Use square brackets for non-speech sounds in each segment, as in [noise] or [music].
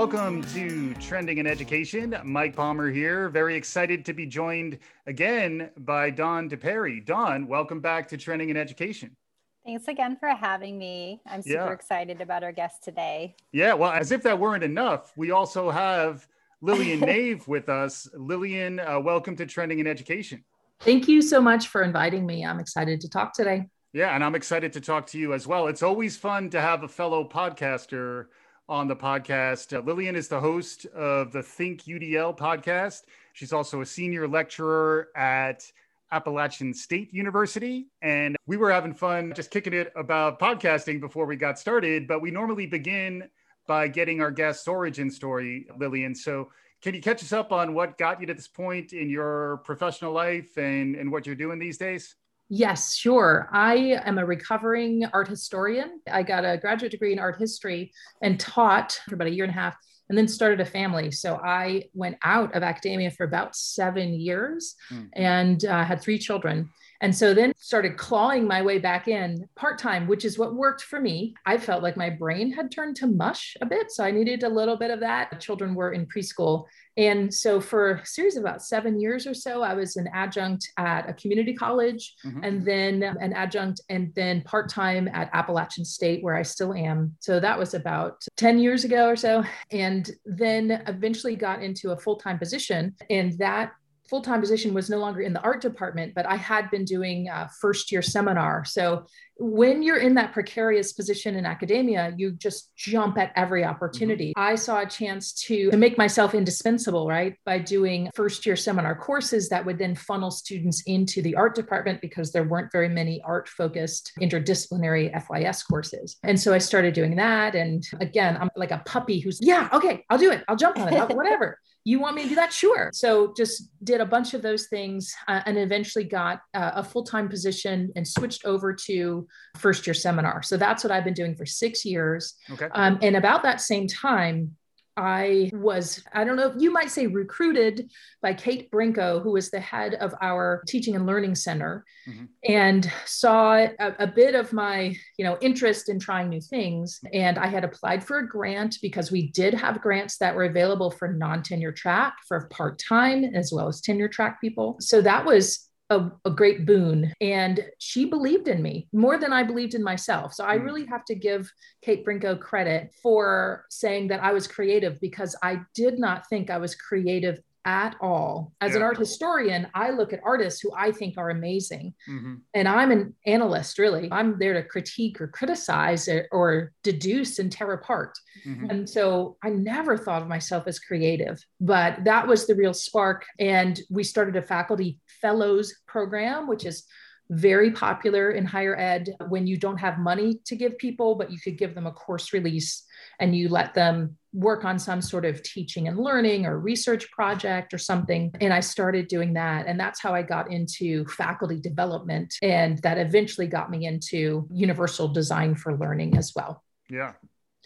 Welcome to Trending in Education. Mike Palmer here. Very excited to be joined again by Don DePerry. Don, welcome back to Trending in Education. Thanks again for having me. I'm super yeah. excited about our guest today. Yeah, well, as if that weren't enough, we also have Lillian [laughs] Nave with us. Lillian, uh, welcome to Trending in Education. Thank you so much for inviting me. I'm excited to talk today. Yeah, and I'm excited to talk to you as well. It's always fun to have a fellow podcaster on the podcast. Uh, Lillian is the host of the Think UDL podcast. She's also a senior lecturer at Appalachian State University. And we were having fun just kicking it about podcasting before we got started. But we normally begin by getting our guest's origin story, Lillian. So, can you catch us up on what got you to this point in your professional life and, and what you're doing these days? Yes, sure. I am a recovering art historian. I got a graduate degree in art history and taught for about a year and a half and then started a family. So I went out of academia for about seven years mm. and uh, had three children. And so then started clawing my way back in part time, which is what worked for me. I felt like my brain had turned to mush a bit. So I needed a little bit of that. Children were in preschool. And so for a series of about seven years or so, I was an adjunct at a community college mm-hmm. and then an adjunct and then part time at Appalachian State, where I still am. So that was about 10 years ago or so. And then eventually got into a full time position. And that full time position was no longer in the art department, but I had been doing a first year seminar. So when you're in that precarious position in academia, you just jump at every opportunity. Mm-hmm. I saw a chance to, to make myself indispensable, right? By doing first year seminar courses that would then funnel students into the art department because there weren't very many art focused interdisciplinary FYS courses. And so I started doing that. And again, I'm like a puppy who's, yeah, okay, I'll do it. I'll jump on it, [laughs] whatever you want me to do that? Sure. So just did a bunch of those things uh, and eventually got uh, a full time position and switched over to first year seminar. So that's what I've been doing for six years. Okay. Um, and about that same time, I was, I don't know, you might say recruited by Kate Brinko, who was the head of our teaching and learning center, mm-hmm. and saw a, a, bit of my, you know, interest in trying new things. And I had applied for a grant because we did have grants that were available for non-tenure track, for part-time, as well as tenure track people. So that was a, a, great boon. And she believed in me more than I believed in myself. So I hmm. really have to give Kate Brinko credit for saying that I was creative because I did not think I was creative at all. As yeah. an art historian, I look at artists who I think are amazing. Mm-hmm. And I'm an analyst, really. I'm there to critique or criticize it or deduce and tear apart. Mm-hmm. And so I never thought of myself as creative, but that was the real spark. And we started a faculty fellows program, which is very popular in higher ed when you don't have money to give people, but you could give them a course release and you let them work on some sort of teaching and learning or research project or something. And I started doing that. And that's how I got into faculty development. And that eventually got me into universal design for learning as well. Yeah.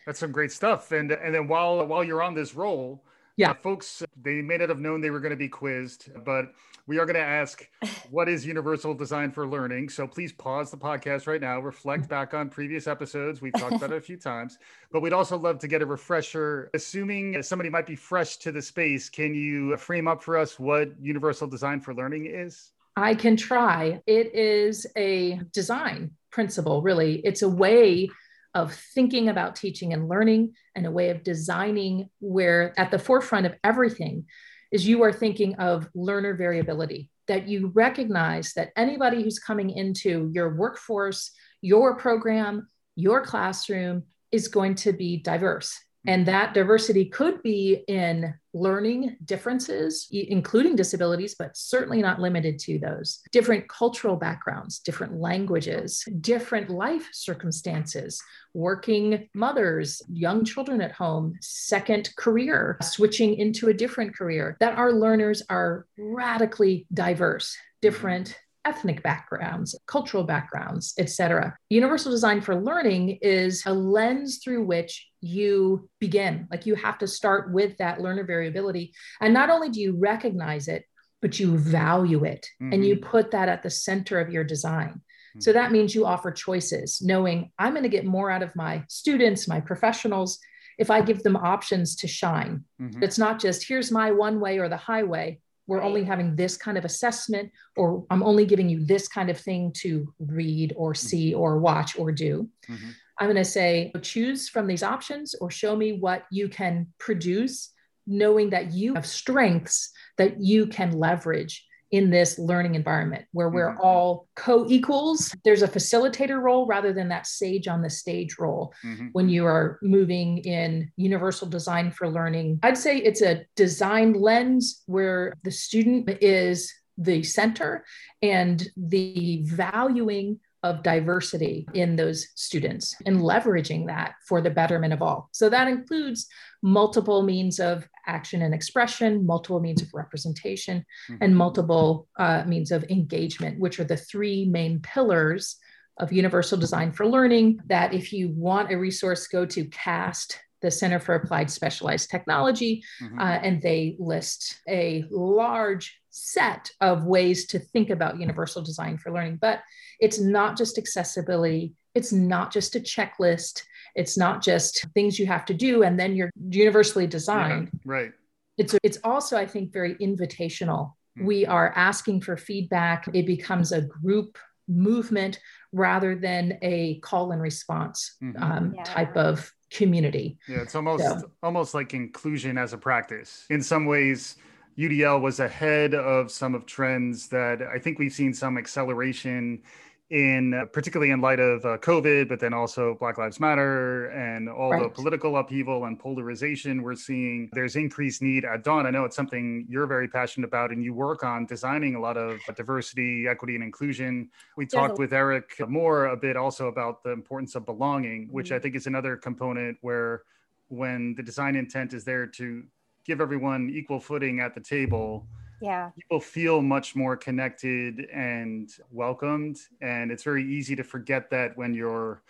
That's some great stuff. And and then while while you're on this role, yeah, uh, folks, they may not have known they were going to be quizzed, but we are going to ask [laughs] what is universal design for learning? So please pause the podcast right now reflect back on previous episodes. We've talked about it a few [laughs] times but we'd also love to get a refresher. Assuming somebody might be fresh to the space can you frame up for us what universal design for learning is? I can try. It is a design principle really. It's a way of thinking about teaching and learning and a way of designing where at the forefront of everything is you are thinking of learner variability, that you recognize that anybody who's coming into your workforce, your program, your classroom is going to be diverse. And mm-hmm. that diversity could be in learning differences, including disabilities, but certainly not limited to those. Different cultural backgrounds, different languages, different life circumstances, working mothers, young children at home, second career, switching into a different career, that our learners are radically diverse, different ethnic backgrounds, cultural backgrounds, etc. Universal design for learning is a lens through which you begin. Like you have to start with that learner variability. And not only do you recognize it, but you value it mm-hmm. and you mm-hmm. put that at the center of your design. Mm-hmm. So that means you offer choices, knowing I'm going to get more out of my students, my professionals, if I give them options to shine. Mm-hmm. It's not just here's my one way or the highway. We're right. only having this kind of assessment, or I'm only giving you this kind of thing to read or mm-hmm. see or watch or do. Mm-hmm. I'm going to say choose from these options or show me what you can produce, knowing that you have strengths that you can leverage in this learning environment where we're mm-hmm. all co-equals there's a facilitator role rather than that sage on the stage role mm-hmm. when you are moving in universal design for learning i'd say it's a design lens where the student is the center and the valuing of diversity in those students and leveraging that for the betterment of all. So that includes multiple means of action and expression, multiple means of representation, mm-hmm. and multiple uh, means of engagement, which are the three main pillars of universal design for learning that if you want a resource go to cast the Center for Applied Specialized Technology, mm-hmm. uh, and they list a large set of ways to think about universal design for learning. But it's not just accessibility, it's not just a checklist, it's not just things you have to do and then you're universally designed. Yeah, right. It's, it's also, I think, very invitational. Mm-hmm. We are asking for feedback. It becomes a group movement rather than a call and response mm-hmm. um, yeah. type of community. Yeah, it's almost so. almost like inclusion as a practice. In some ways, UDL was ahead of some of trends that I think we've seen some acceleration in uh, particularly in light of uh, COVID, but then also Black Lives Matter and all right. the political upheaval and polarization we're seeing. There's increased need at Dawn. I know it's something you're very passionate about, and you work on designing a lot of diversity, equity, and inclusion. We talked with Eric Moore a bit also about the importance of belonging, which mm-hmm. I think is another component where when the design intent is there to give everyone equal footing at the table. Yeah. People feel much more connected and welcomed and it's very easy to forget that when you're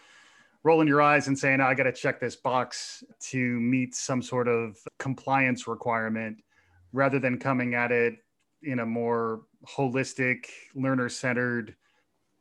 rolling your eyes and saying oh, i got to check this box to meet some sort of compliance requirement rather than coming at it in a more holistic learner centered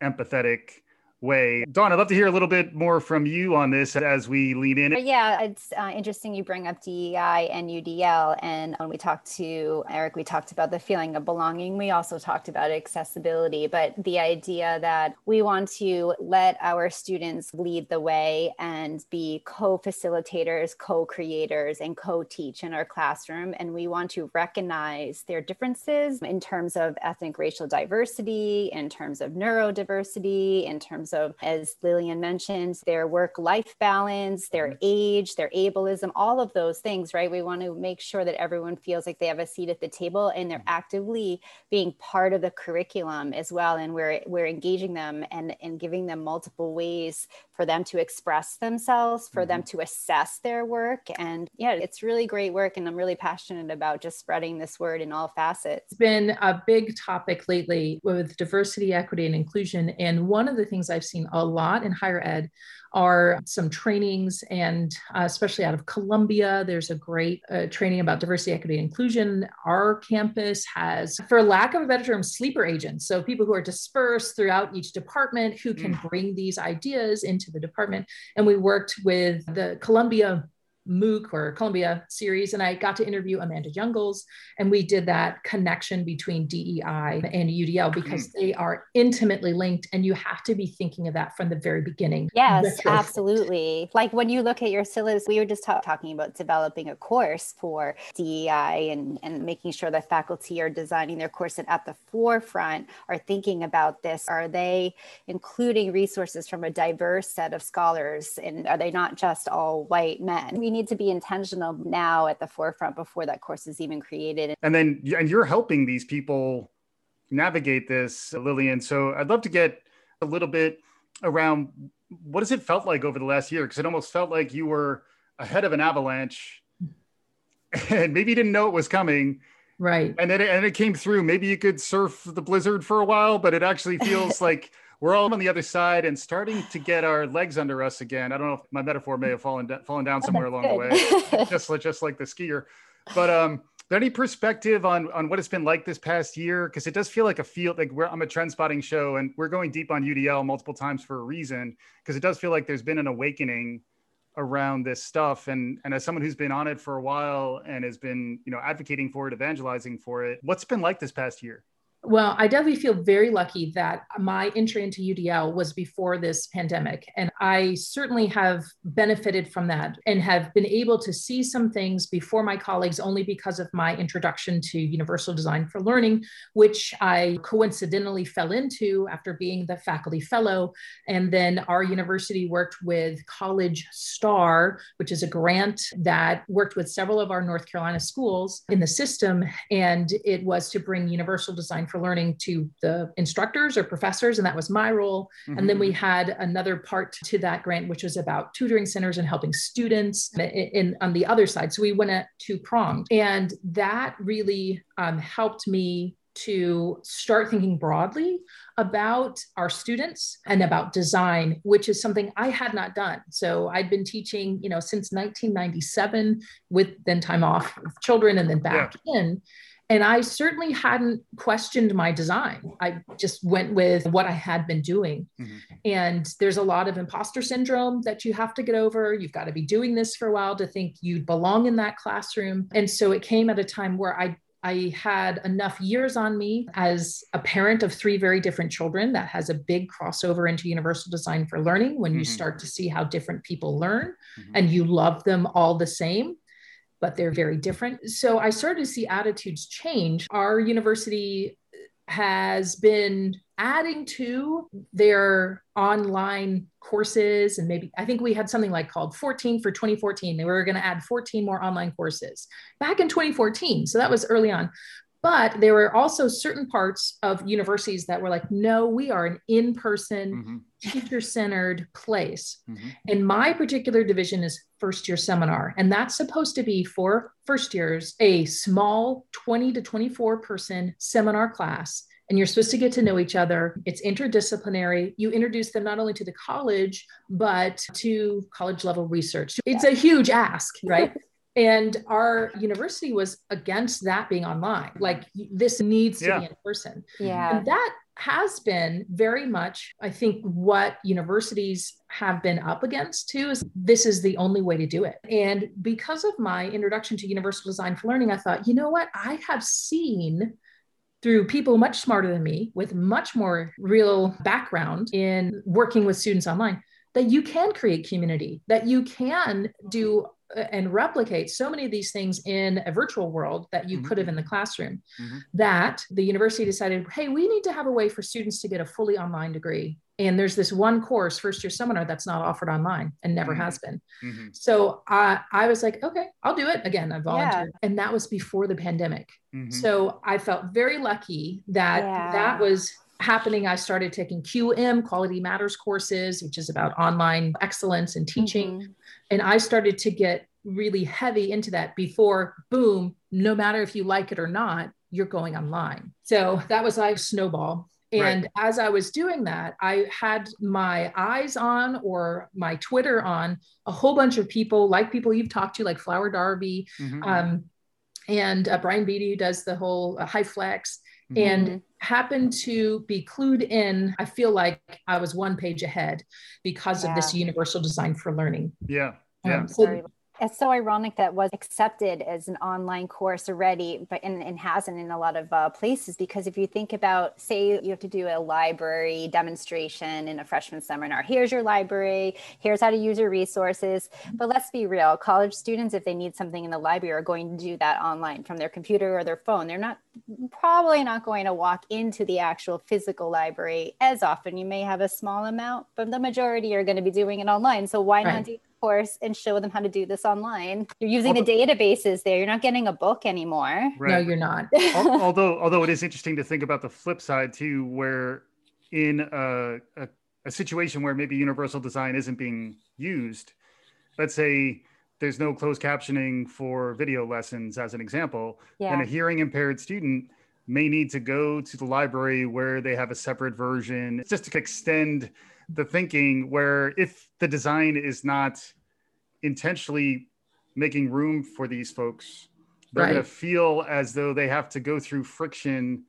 empathetic way. Dawn, I'd love to hear a little bit more from you on this as we lean in. Yeah, it's uh, interesting you bring up DEI and UDL. And when we talked to Eric, we talked about the feeling of belonging. We also talked about accessibility, but the idea that we want to let our students lead the way and be co facilitators, co creators, and co teach in our classroom. And we want to recognize their differences in terms of ethnic racial diversity, in terms of neurodiversity, in terms of, as Lillian mentioned, their work life balance, their mm-hmm. age, their ableism, all of those things, right? We want to make sure that everyone feels like they have a seat at the table and they're mm-hmm. actively being part of the curriculum as well. And we're, we're engaging them and, and giving them multiple ways for them to express themselves, for mm-hmm. them to assess their work. And yeah, it's really great work. And I'm really passionate about just spreading this word in all facets. It's been a big topic lately with diversity, equity, and inclusion. And one of the things I've seen a lot in higher ed are some trainings, and uh, especially out of Columbia, there's a great uh, training about diversity, equity, and inclusion. Our campus has, for lack of a better term, sleeper agents. So people who are dispersed throughout each department who can mm. bring these ideas into the department. And we worked with the Columbia MOOC or Columbia series, and I got to interview Amanda Jungels, and we did that connection between DEI and UDL because mm. they are intimately linked, and you have to be thinking of that from the very beginning. Yes, absolutely. Like when you look at your syllabus, we were just ta- talking about developing a course for DEI and, and making sure that faculty are designing their course and at the forefront are thinking about this. Are they including resources from a diverse set of scholars, and are they not just all white men? We need to be intentional now at the forefront before that course is even created. And then, and you're helping these people navigate this, Lillian. So I'd love to get a little bit around what has it felt like over the last year? Because it almost felt like you were ahead of an avalanche [laughs] and maybe you didn't know it was coming. Right. And then it, and it came through. Maybe you could surf the blizzard for a while, but it actually feels [laughs] like we're all on the other side and starting to get our legs under us again. I don't know if my metaphor may have fallen fallen down somewhere along the way, [laughs] just like just like the skier. But um, any perspective on on what it's been like this past year? Because it does feel like a field like we're I'm a trend spotting show, and we're going deep on UDL multiple times for a reason. Because it does feel like there's been an awakening around this stuff and and as someone who's been on it for a while and has been you know advocating for it evangelizing for it what's been like this past year well, I definitely feel very lucky that my entry into UDL was before this pandemic. And I certainly have benefited from that and have been able to see some things before my colleagues only because of my introduction to Universal Design for Learning, which I coincidentally fell into after being the faculty fellow. And then our university worked with College Star, which is a grant that worked with several of our North Carolina schools in the system. And it was to bring Universal Design for learning to the instructors or professors, and that was my role. Mm-hmm. And then we mm-hmm. had another part to that grant, which was about tutoring centers and helping students in, in on the other side. So we went at two pronged, and that really um, helped me to start thinking broadly about our students and about design which is something i had not done so i'd been teaching you know since 1997 with then time off with children and then back yeah. in and I certainly hadn't questioned my design. I just went with what I had been doing. Mm-hmm. And there's a lot of imposter syndrome that you have to get over. You've got to be doing this for a while to think you belong in that classroom. And so it came at a time where I I had enough years on me as a parent of three very different children that has a big crossover into universal design for learning when mm-hmm. you start to see how different people learn mm-hmm. and you love them all the same but they're very different. So I started to see attitudes change. Our university has been adding to their online courses and maybe i think we had something like called 14 for 2014 they were going to add 14 more online courses back in 2014 so that was early on but there were also certain parts of universities that were like, no, we are an in person, mm-hmm. teacher centered place. Mm-hmm. And my particular division is first year seminar. And that's supposed to be for first years a small 20 to 24 person seminar class. And you're supposed to get to know each other. It's interdisciplinary. You introduce them not only to the college, but to college level research. It's a huge ask, right? [laughs] and our university was against that being online. Like this needs to yeah. be in person. Yeah. And that has been very much i think what universities have been up against too is this is the only way to do it. And because of my introduction to universal design for learning i thought you know what? I have seen through people much smarter than me with much more real background in working with students online that you can create community, that you can do and replicate so many of these things in a virtual world that you mm-hmm. could have in the classroom mm-hmm. that the university decided hey we need to have a way for students to get a fully online degree and there's this one course first year seminar that's not offered online and never mm-hmm. has been mm-hmm. so I, I was like okay i'll do it again i volunteered yeah. and that was before the pandemic mm-hmm. so i felt very lucky that yeah. that was happening, I started taking QM, Quality Matters courses, which is about online excellence and teaching. Mm-hmm. And I started to get really heavy into that before, boom, no matter if you like it or not, you're going online. So that was like snowball. And right. as I was doing that, I had my eyes on or my Twitter on a whole bunch of people, like people you've talked to, like Flower Darby, mm-hmm. um, and uh, Brian Beatty, who does the whole uh, HyFlex, mm-hmm. and happened to be clued in. I feel like I was one page ahead because yeah. of this universal design for learning. Yeah. Yeah. Um, so it's so ironic that was accepted as an online course already, but and, and hasn't in a lot of uh, places. Because if you think about, say, you have to do a library demonstration in a freshman seminar, here's your library, here's how to use your resources. But let's be real, college students, if they need something in the library, are going to do that online from their computer or their phone. They're not probably not going to walk into the actual physical library as often. You may have a small amount, but the majority are going to be doing it online. So why right. not do course and show them how to do this online. You're using although, the databases there. You're not getting a book anymore. Right. No, you're not. [laughs] although, although it is interesting to think about the flip side too, where in a, a, a situation where maybe universal design isn't being used, let's say there's no closed captioning for video lessons, as an example, yeah. then a hearing impaired student may need to go to the library where they have a separate version just to extend the thinking where if the design is not intentionally making room for these folks, they're right. going to feel as though they have to go through friction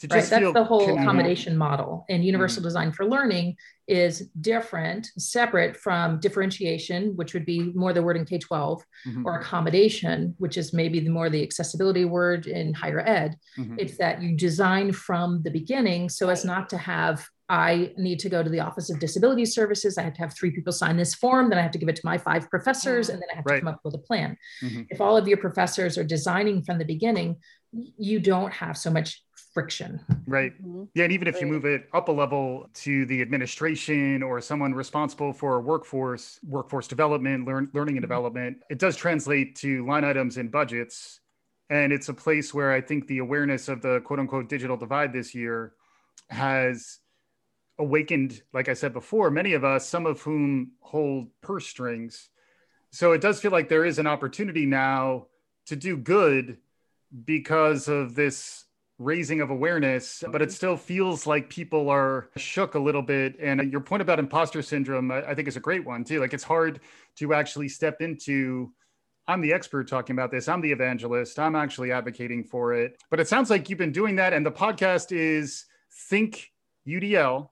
to just right? That's the whole accommodation model. And universal mm-hmm. design for learning is different, separate from differentiation, which would be more the word in K 12, mm-hmm. or accommodation, which is maybe the more the accessibility word in higher ed. Mm-hmm. It's that you design from the beginning so as not to have I need to go to the Office of Disability Services. I have to have three people sign this form. Then I have to give it to my five professors, and then I have right. to come up with a plan. Mm-hmm. If all of your professors are designing from the beginning, you don't have so much friction. Right. Mm-hmm. Yeah. And even if you move it up a level to the administration or someone responsible for workforce, workforce development, learn, learning and mm-hmm. development, it does translate to line items and budgets. And it's a place where I think the awareness of the quote unquote digital divide this year has awakened, like I said before, many of us, some of whom hold purse strings. So it does feel like there is an opportunity now to do good because of this raising of awareness, but it still feels like people are shook a little bit. And your point about imposter syndrome, I think, is a great one too. Like it's hard to actually step into. I'm the expert talking about this. I'm the evangelist. I'm actually advocating for it. But it sounds like you've been doing that. And the podcast is Think UDL.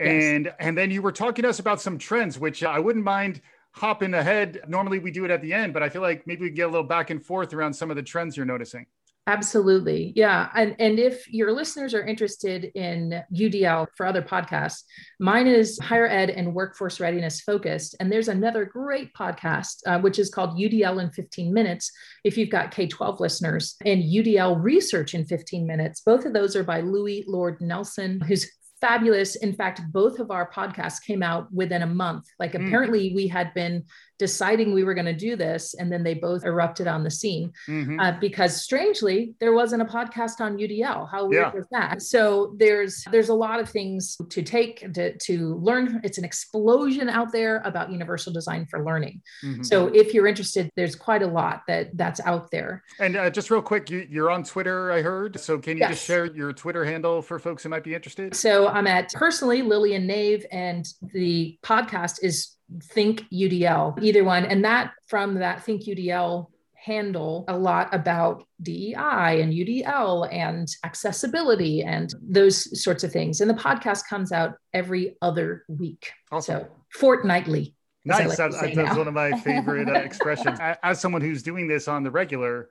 And and then you were talking to us about some trends, which I wouldn't mind hopping ahead. Normally we do it at the end, but I feel like maybe we can get a little back and forth around some of the trends you're noticing. Absolutely. Yeah. And, and if your listeners are interested in UDL for other podcasts, mine is higher ed and workforce readiness focused. And there's another great podcast, uh, which is called UDL in 15 minutes. If you've got K 12 listeners and UDL research in 15 minutes, both of those are by Loui Lord Nelson, who's fabulous. In fact, both of our podcasts came out within a month. Like mm. apparently we had been deciding we were going to do this and then they both erupted on the scene mm-hmm. uh, because strangely there wasn't a podcast on udl how weird yeah. was that so there's there's a lot of things to take to, to learn it's an explosion out there about universal design for learning mm-hmm. so if you're interested there's quite a lot that that's out there and uh, just real quick you, are on twitter i heard so can you yes. just share your twitter handle for folks who might be interested so i'm at personally lillian nave and the podcast is Think UDL, either one. And that from that Think UDL handle a lot about DEI and UDL and accessibility and those sorts of things. And the podcast comes out every other week. Awesome. So fortnightly. Nice. Like that, that's one of my favorite uh, [laughs] expressions. As someone who's doing this on the regular,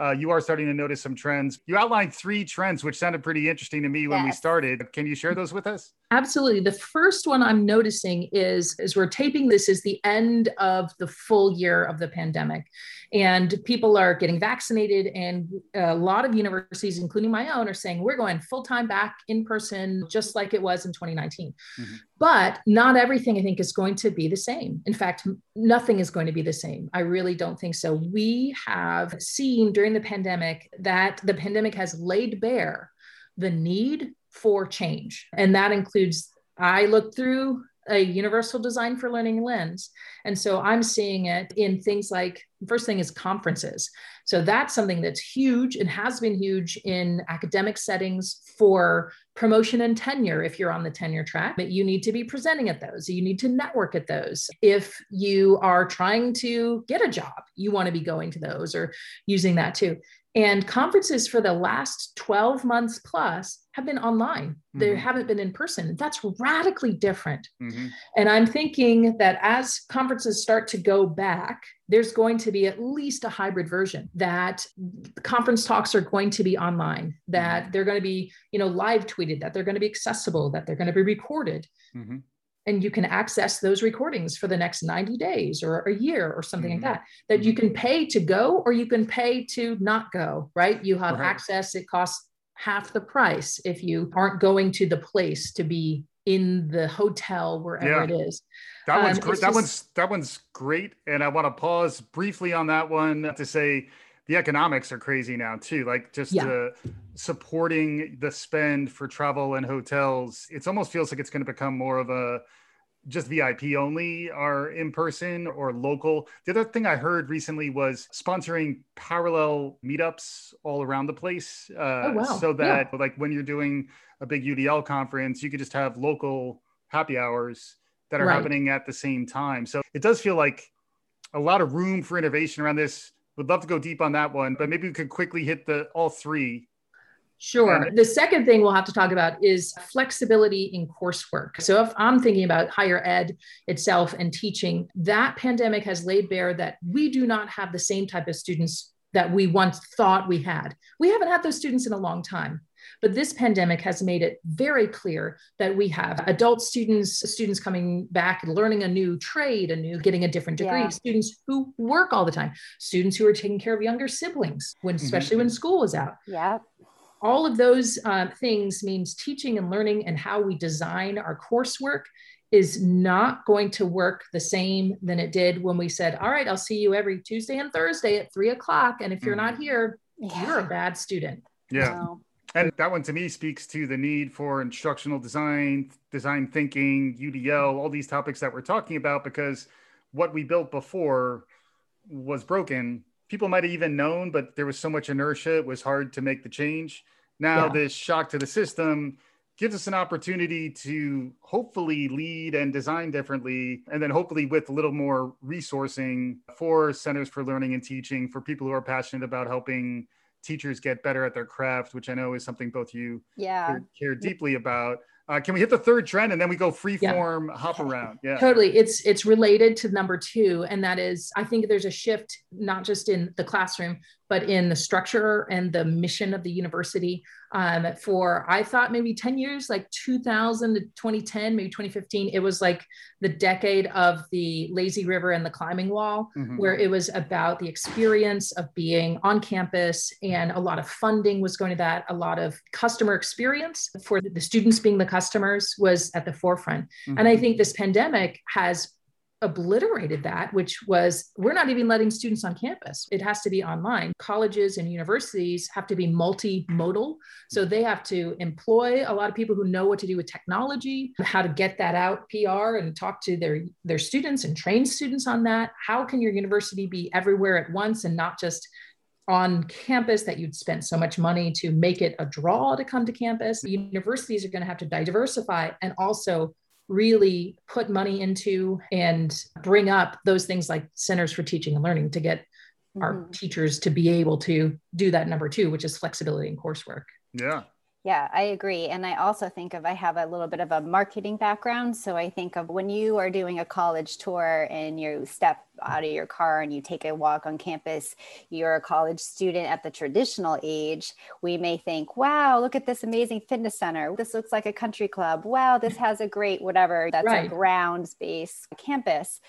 uh, you are starting to notice some trends. You outlined three trends, which sounded pretty interesting to me when we started. Can you share those with us? Absolutely. The first one I'm noticing is as we're taping this is the end of the full year of the pandemic, and people are getting vaccinated, and a lot of universities, including my own, are saying we're going full time back in person, just like it was in 2019. Mm-hmm. But not everything, I think, is going to be the same. In fact, nothing is going to be the same. I really don't think so. We have seen during the pandemic that the pandemic has laid bare the need for change. And that includes, I look through a universal design for learning lens. And so I'm seeing it in things like first thing is conferences. So that's something that's huge and has been huge in academic settings for promotion and tenure. If you're on the tenure track, that you need to be presenting at those, you need to network at those. If you are trying to get a job, you want to be going to those or using that too. And conferences for the last 12 months plus have been online. Mm-hmm. They haven't been in person. That's radically different. Mm-hmm. And I'm thinking that as conferences start to go back, there's going to be at least a hybrid version that conference talks are going to be online, that mm-hmm. they're going to be, you know, live tweeted, that they're going to be accessible, that they're going to be recorded. Mm-hmm and you can access those recordings for the next 90 days or a year or something mm-hmm. like that that you can pay to go or you can pay to not go right you have right. access it costs half the price if you aren't going to the place to be in the hotel wherever yeah. it is that one's um, great that just, one's that one's great and i want to pause briefly on that one to say the economics are crazy now too like just yeah. uh, supporting the spend for travel and hotels it almost feels like it's going to become more of a just VIP only are in person or local. The other thing I heard recently was sponsoring parallel meetups all around the place. Uh, oh, wow. So that, yeah. like, when you're doing a big UDL conference, you could just have local happy hours that are right. happening at the same time. So it does feel like a lot of room for innovation around this. Would love to go deep on that one, but maybe we could quickly hit the all three Sure. The second thing we'll have to talk about is flexibility in coursework. So, if I'm thinking about higher ed itself and teaching, that pandemic has laid bare that we do not have the same type of students that we once thought we had. We haven't had those students in a long time. But this pandemic has made it very clear that we have adult students, students coming back, learning a new trade, a new, getting a different degree, yeah. students who work all the time, students who are taking care of younger siblings, when mm-hmm. especially when school is out. Yeah. All of those uh, things means teaching and learning and how we design our coursework is not going to work the same than it did when we said, all right, I'll see you every Tuesday and Thursday at three o'clock. And if you're not mm-hmm. here, yeah. you're a bad student. Yeah. No. And that one to me speaks to the need for instructional design, design thinking, UDL, all these topics that we're talking about, because what we built before was broken. People might have even known, but there was so much inertia, it was hard to make the change. Now, yeah. this shock to the system gives us an opportunity to hopefully lead and design differently, and then hopefully with a little more resourcing for centers for learning and teaching for people who are passionate about helping teachers get better at their craft, which I know is something both you yeah. care, deeply about. Uh, can we hit the third trend and then we go free form yeah. hop around? Yeah, totally. It's it's related to number two, and that is I think there's a shift not just in the classroom, but in the structure and the mission of the university um, for i thought maybe 10 years like 2000 to 2010 maybe 2015 it was like the decade of the lazy river and the climbing wall mm-hmm. where it was about the experience of being on campus and a lot of funding was going to that a lot of customer experience for the students being the customers was at the forefront mm-hmm. and i think this pandemic has obliterated that, which was we're not even letting students on campus. It has to be online. Colleges and universities have to be multimodal. So they have to employ a lot of people who know what to do with technology, how to get that out PR and talk to their, their students and train students on that. How can your university be everywhere at once and not just on campus that you'd spent so much money to make it a draw to come to campus? Universities are going to have to diversify and also really put money into and bring up those things like centers for teaching and learning to get mm-hmm. our teachers to be able to do that number two, which is flexibility in coursework. Yeah. Yeah, I agree. And I also think of I have a little bit of a marketing background. So I think of when you are doing a college tour and you step out of your car and you take a walk on campus, you're a college student at the traditional age, we may think, wow, look at this amazing fitness center. This looks like a country club. Wow, this [laughs] has a great whatever that's right. a grounds based campus.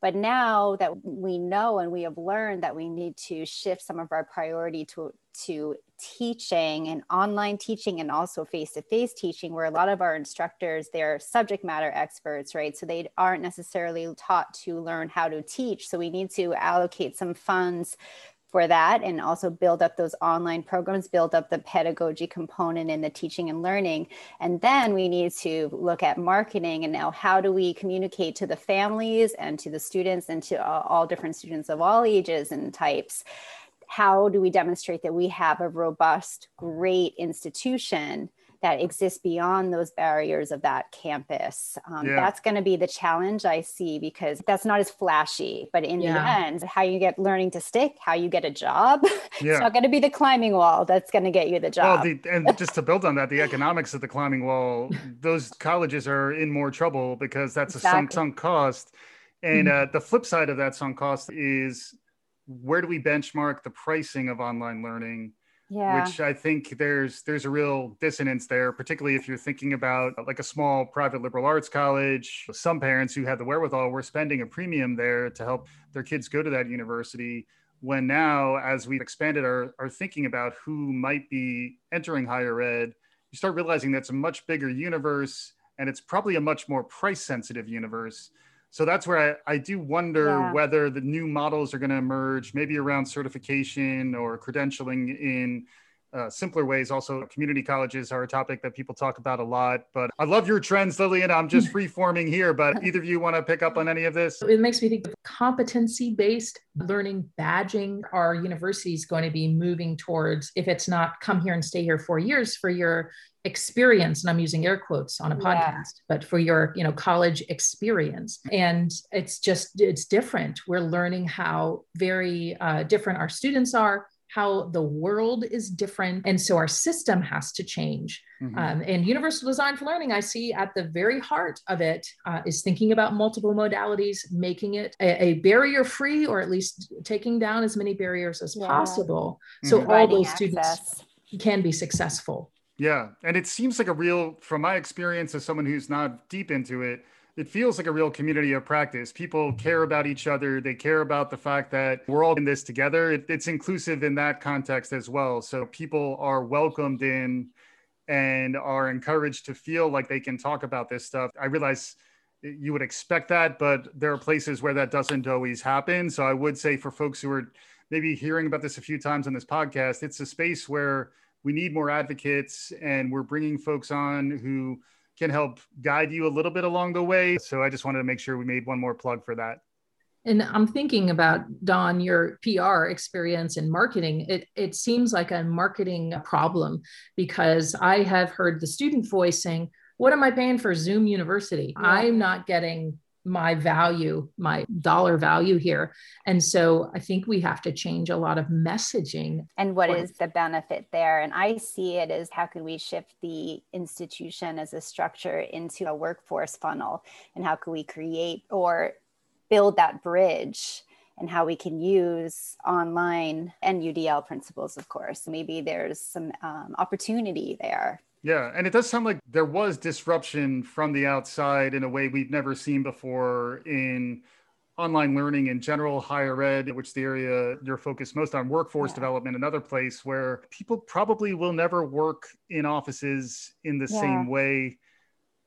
But now that we know and we have learned that we need to shift some of our priority to, to teaching and online teaching and also face-to-face teaching where a lot of our instructors they're subject matter experts right? So they aren't necessarily taught to learn how to teach. So we need to allocate some funds for that and also build up those online programs, build up the pedagogy component in the teaching and learning. And then we need to look at marketing and now how do we communicate to the families and to the students and to all, different students of all ages and types how do we demonstrate that we have a robust, great institution that exists beyond those barriers of that campus. Um, yeah. That's going to be the challenge I see because that's not as flashy. But in yeah. the end, how you get learning to stick, how you get a job, [laughs] yeah. it's not going to be the climbing wall that's going to get you the job. Well, the, and just to build on that, the economics of the climbing wall, those colleges are in more trouble because that's exactly. a sunk sunk cost. And mm-hmm. uh, the flip side of that sunk cost is where do we benchmark the pricing of online learning? yeah. which I think there's there's a real dissonance there, particularly if you're thinking about uh, like a small private liberal arts college. Some parents who had the wherewithal were spending a premium there to help their kids go to that university. When now, as we've expanded our, our thinking about who might be entering higher ed, you start realizing that's a much bigger universe and it's probably a much more price sensitive universe. So that's where I, I do wonder yeah. whether the new models are going to emerge, maybe around certification or credentialing in uh, simpler ways. Also, community colleges are a topic that people talk about a lot. But I love your trends, Lillian. I'm just [laughs] free forming here, but either of you want to pick up on any of this? It makes me think of competency based learning badging. Our university is going to be moving towards, if it's not come here and stay here four years for your experience and i'm using air quotes on a podcast yeah. but for your you know college experience and it's just it's different we're learning how very uh, different our students are how the world is different. And so our system has to change. Mm-hmm. Um, and Universal Design for Learning, I see at the very heart of it uh, is thinking about multiple modalities, making it a, a barrier free or at least taking down as many barriers as yeah. possible. Mm-hmm. So all those access. students can be successful. Yeah. And it seems like a real, from my experience as someone who's not deep into it, it feels like a real community of practice. People care about each other. They care about the fact that we're all in this together. It, it's inclusive in that context as well. So people are welcomed in and are encouraged to feel like they can talk about this stuff. I realize you would expect that, but there are places where that doesn't always happen. So I would say for folks who are maybe hearing about this a few times on this podcast, it's a space where we need more advocates and we're bringing folks on who can help guide you a little bit along the way. So I just wanted to make sure we made one more plug for that. And I'm thinking about Don, your PR experience in marketing. It it seems like a marketing problem because I have heard the student voice saying, "What am I paying for Zoom University? Yeah. I'm not getting my value, my dollar value here. And so I think we have to change a lot of messaging. And what is the benefit there? And I see it as how can we shift the institution as a structure into a workforce funnel? And how can we create or build that bridge? and how we can use online and UDL principles, of course. Maybe there's some um, opportunity there yeah, and it does sound like there was disruption from the outside in a way we've never seen before in online learning in general, higher ed, which the area you're focused most on, workforce yeah. development, another place where people probably will never work in offices in the yeah. same way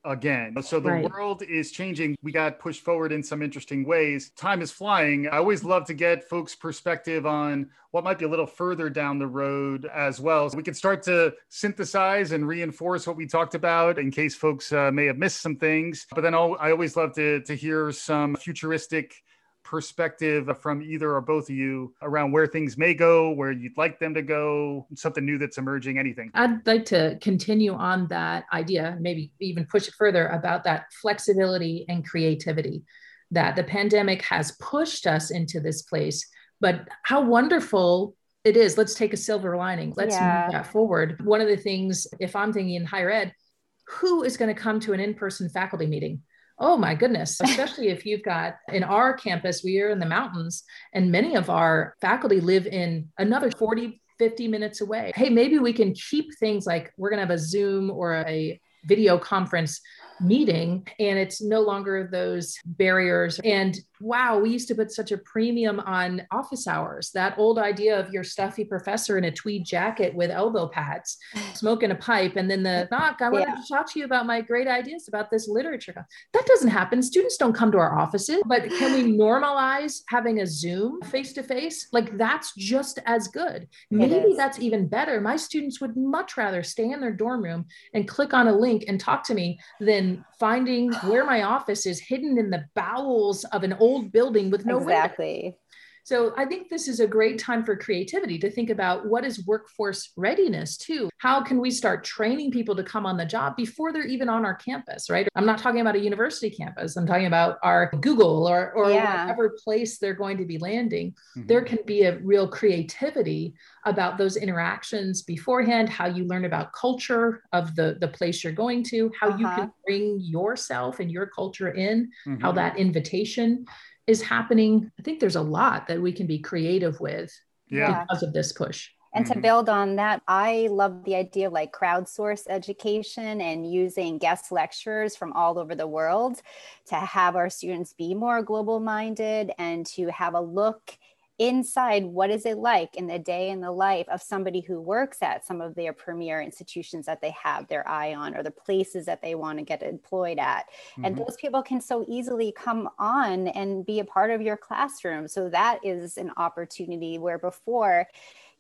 again. So the right. world is changing. We got pushed forward in some interesting ways. Time is flying. I always love to get folks' perspective on what might be a little further down the road as well. So we can start to synthesize and reinforce what we talked about in case folks uh, may have missed some things. But then I'll, I always love to, to hear some futuristic perspective from either or both of you around where things may go, where you'd like them to go, something new that's emerging, anything? I'd like to continue on that idea, maybe even push it further about that flexibility and creativity that the pandemic has pushed us into this place. But how wonderful it is. Let's take a silver lining. Let's yeah. move that forward. One of the things, if I'm thinking in higher ed, who is going to come to an in person faculty meeting? Oh my goodness, [laughs] especially if you've got in our campus, we are in the mountains, and many of our faculty live in another 40, 50 minutes away. Hey, maybe we can keep things like we're going to have a Zoom or a video conference meeting and it's no longer those barriers and wow we used to put such a premium on office hours. That old idea of your stuffy professor in a tweed jacket with elbow pads [laughs] smoking a pipe and then the [laughs] knock i wanted yeah. to talk to you about my great ideas about this literature. That doesn't happen. Students don't come to our offices but can we normalize having a zoom face to face like that's just as good. Maybe that's even better. My students would much rather stay in their dorm room and click on a link and talk to me than finding where my office is hidden in the bowels of an old building with no exactly. Window. So I think this is a great time for creativity to think about what is workforce readiness too. How can we start training people to come on the job before they're even on our campus, right? I'm not talking about a university campus. I'm talking about our Google or, or yeah. whatever place they're going to be landing. Mm-hmm. There can be a real creativity about those interactions beforehand, how you learn about culture of the, the place you're going to, how uh-huh. you can bring yourself and your culture in, mm-hmm. how that invitation is happening. I think there's a lot that we can be creative with yeah. because of this push. And to mm-hmm. build on that, I love the idea of like crowdsource education and using guest lecturers from all over the world to have our students be more global minded and to have a look inside what is it like in the day in the life of somebody who works at some of their premier institutions that they have their eye on or the places that they want to get employed at mm-hmm. and those people can so easily come on and be a part of your classroom so that is an opportunity where before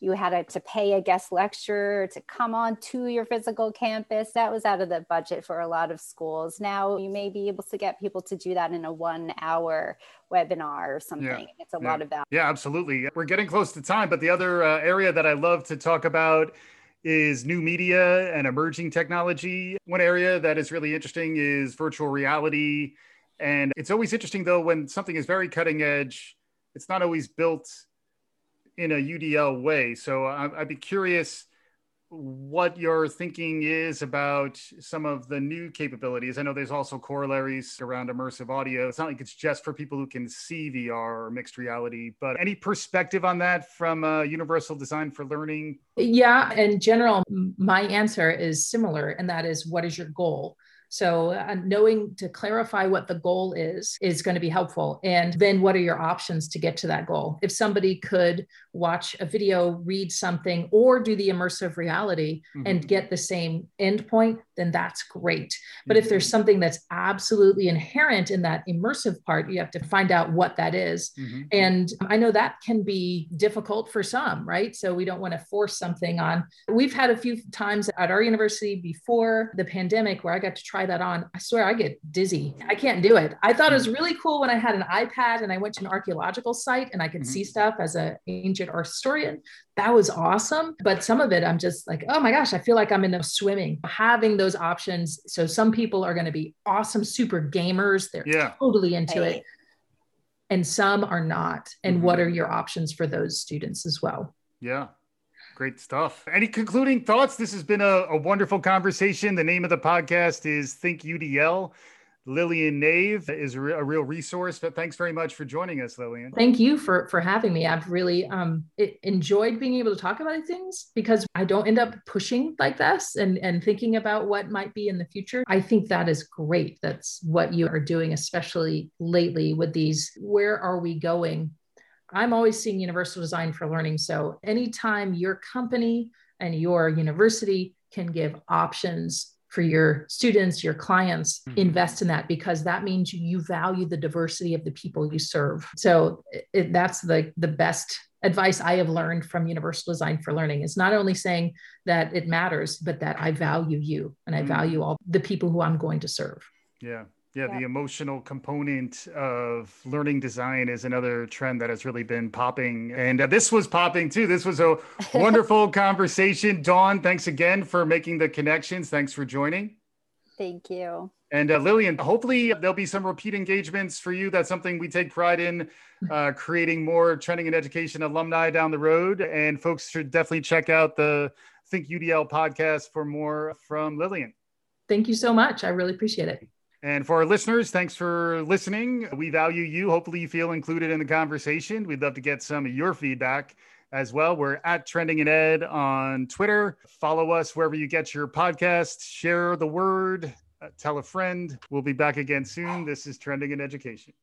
you had to pay a guest lecturer to come on to your physical campus. That was out of the budget for a lot of schools. Now you may be able to get people to do that in a one hour webinar or something. Yeah. It's a yeah. lot of value. Yeah, absolutely. We're getting close to time, but the other uh, area that I love to talk about is new media and emerging technology. One area that is really interesting is virtual reality. And it's always interesting though when something is very cutting edge, it's not always built in a UDL way. So I'd be curious what your thinking is about some of the new capabilities. I know there's also corollaries around immersive audio. It's not like it's just for people who can see VR or mixed reality, but any perspective on that from uh, Universal Design for Learning? Yeah, in general, my answer is similar, and that is what is your goal? So, uh, knowing to clarify what the goal is is going to be helpful. And then, what are your options to get to that goal? If somebody could watch a video, read something, or do the immersive reality mm-hmm. and get the same endpoint, then that's great. But mm-hmm. if there's mm-hmm. something that's absolutely inherent in that immersive part, you have to find out what that is. Mm-hmm. And I know that can be difficult for some, right? So, we don't want to force something on. We've had a few times at our university before the pandemic where I got to try that on, I swear I get dizzy. I can't do it. I thought it was mm. really cool when I had an iPad and I went to an archaeological site and I could mm-hmm. see stuff as an ancient art historian. That was awesome. But some of it, I'm just like, oh my gosh, I feel like I'm in the swimming. Having those options. So some people are going to be awesome, super gamers. They're yeah. totally into hey. it. And some are not. And mm-hmm. what are your options for those students as well? Yeah. Great stuff. Any concluding thoughts? This has been a, a, wonderful conversation. The name of the podcast is Think UDL. Lillian Nave is a, real resource, but thanks very much for joining us, Lillian. Thank you for for having me. I've really um, enjoyed being able to talk about things because I don't end up pushing like this and and thinking about what might be in the future. I think that is great. That's what you are doing, especially lately with these. Where are we going? I'm always seeing universal design for learning. So anytime your company and your university can give options for your students, your clients, mm-hmm. invest in that because that means you value the diversity of the people you serve. So it, that's the the best advice I have learned from Universal Design for Learning is not only saying that it matters, but that I value you and I mm-hmm. value all the people who I'm going to serve. Yeah. Yeah, yeah, the emotional component of learning design is another trend that has really been popping. And uh, this was popping too. This was a [laughs] wonderful conversation. Dawn, thanks again for making the connections. Thanks for joining. Thank you. And uh, Lillian, hopefully there'll be some repeat engagements for you. That's something we take pride in, [laughs] uh, creating more Trending in Education alumni down the road. And folks should definitely check out the Think UDL podcast for more from Lillian. Thank you so much. I really appreciate it. And for our listeners, thanks for listening. We value you. Hopefully, you feel included in the conversation. We'd love to get some of your feedback as well. We're at Trending in Ed on Twitter. Follow us wherever you get your podcasts. Share the word. Uh, tell a friend. We'll be back again soon. This is Trending in Education.